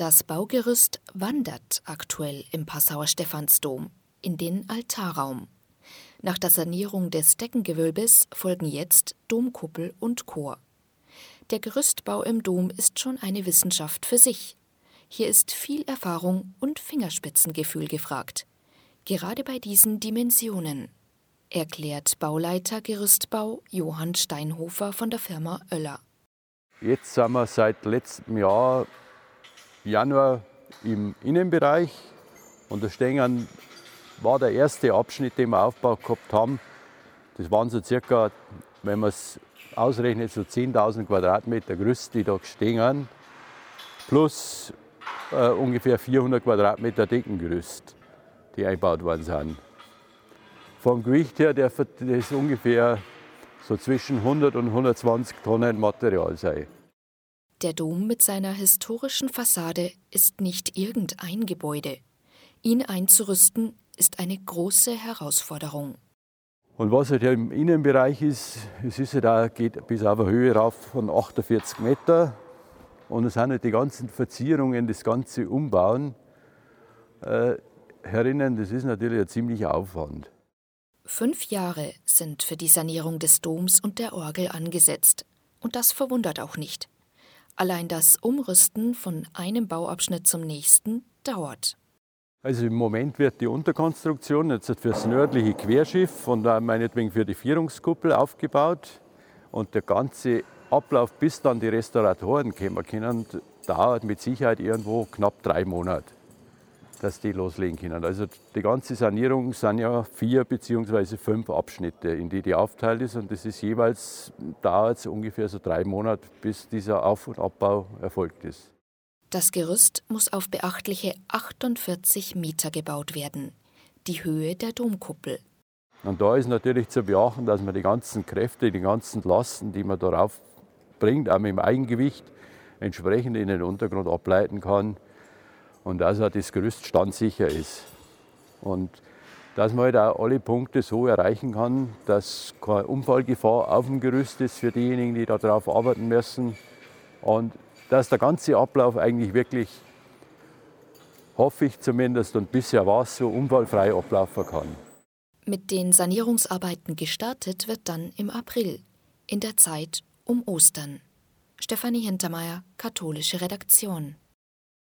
Das Baugerüst wandert aktuell im Passauer Stephansdom in den Altarraum. Nach der Sanierung des Deckengewölbes folgen jetzt Domkuppel und Chor. Der Gerüstbau im Dom ist schon eine Wissenschaft für sich. Hier ist viel Erfahrung und Fingerspitzengefühl gefragt. Gerade bei diesen Dimensionen, erklärt Bauleiter Gerüstbau Johann Steinhofer von der Firma Oeller. Jetzt sind wir seit letztem Jahr Januar im Innenbereich und da stehen, war der erste Abschnitt, den wir aufgebaut gehabt haben. Das waren so circa, wenn man es ausrechnet, so 10.000 Quadratmeter Gerüst, die da stehen, plus äh, ungefähr 400 Quadratmeter Deckengerüst, die eingebaut worden sind. Vom Gewicht her darf das ungefähr so zwischen 100 und 120 Tonnen Material sein. Der Dom mit seiner historischen Fassade ist nicht irgendein Gebäude. Ihn einzurüsten ist eine große Herausforderung. Und was halt im Innenbereich ist, es ist halt auch, geht bis auf eine Höhe rauf von 48 Meter. Und es sind halt die ganzen Verzierungen, das ganze Umbauen äh, herinnen, das ist natürlich ein ziemlicher Aufwand. Fünf Jahre sind für die Sanierung des Doms und der Orgel angesetzt. Und das verwundert auch nicht. Allein das Umrüsten von einem Bauabschnitt zum nächsten dauert. Also im Moment wird die Unterkonstruktion jetzt für das nördliche Querschiff und meinetwegen für die Vierungskuppel aufgebaut. Und der ganze Ablauf, bis dann die Restauratoren kommen können, dauert mit Sicherheit irgendwo knapp drei Monate, dass die loslegen können. Also die ganze Sanierung sind ja vier bzw. fünf Abschnitte, in die die aufteilt ist. Und das ist jeweils, dauert es ungefähr so drei Monate, bis dieser Auf- und Abbau erfolgt ist. Das Gerüst muss auf beachtliche 48 Meter gebaut werden, die Höhe der Domkuppel. Und da ist natürlich zu beachten, dass man die ganzen Kräfte, die ganzen Lasten, die man darauf bringt, auch mit dem Eigengewicht, entsprechend in den Untergrund ableiten kann und dass auch das Gerüst standsicher ist. Und dass man halt auch alle Punkte so erreichen kann, dass keine Unfallgefahr auf dem Gerüst ist für diejenigen, die darauf arbeiten müssen. Und dass der ganze Ablauf eigentlich wirklich, hoffe ich zumindest, und bisher war es so, unfallfrei ablaufen kann. Mit den Sanierungsarbeiten gestartet wird dann im April, in der Zeit um Ostern. Stefanie Hintermeier, katholische Redaktion.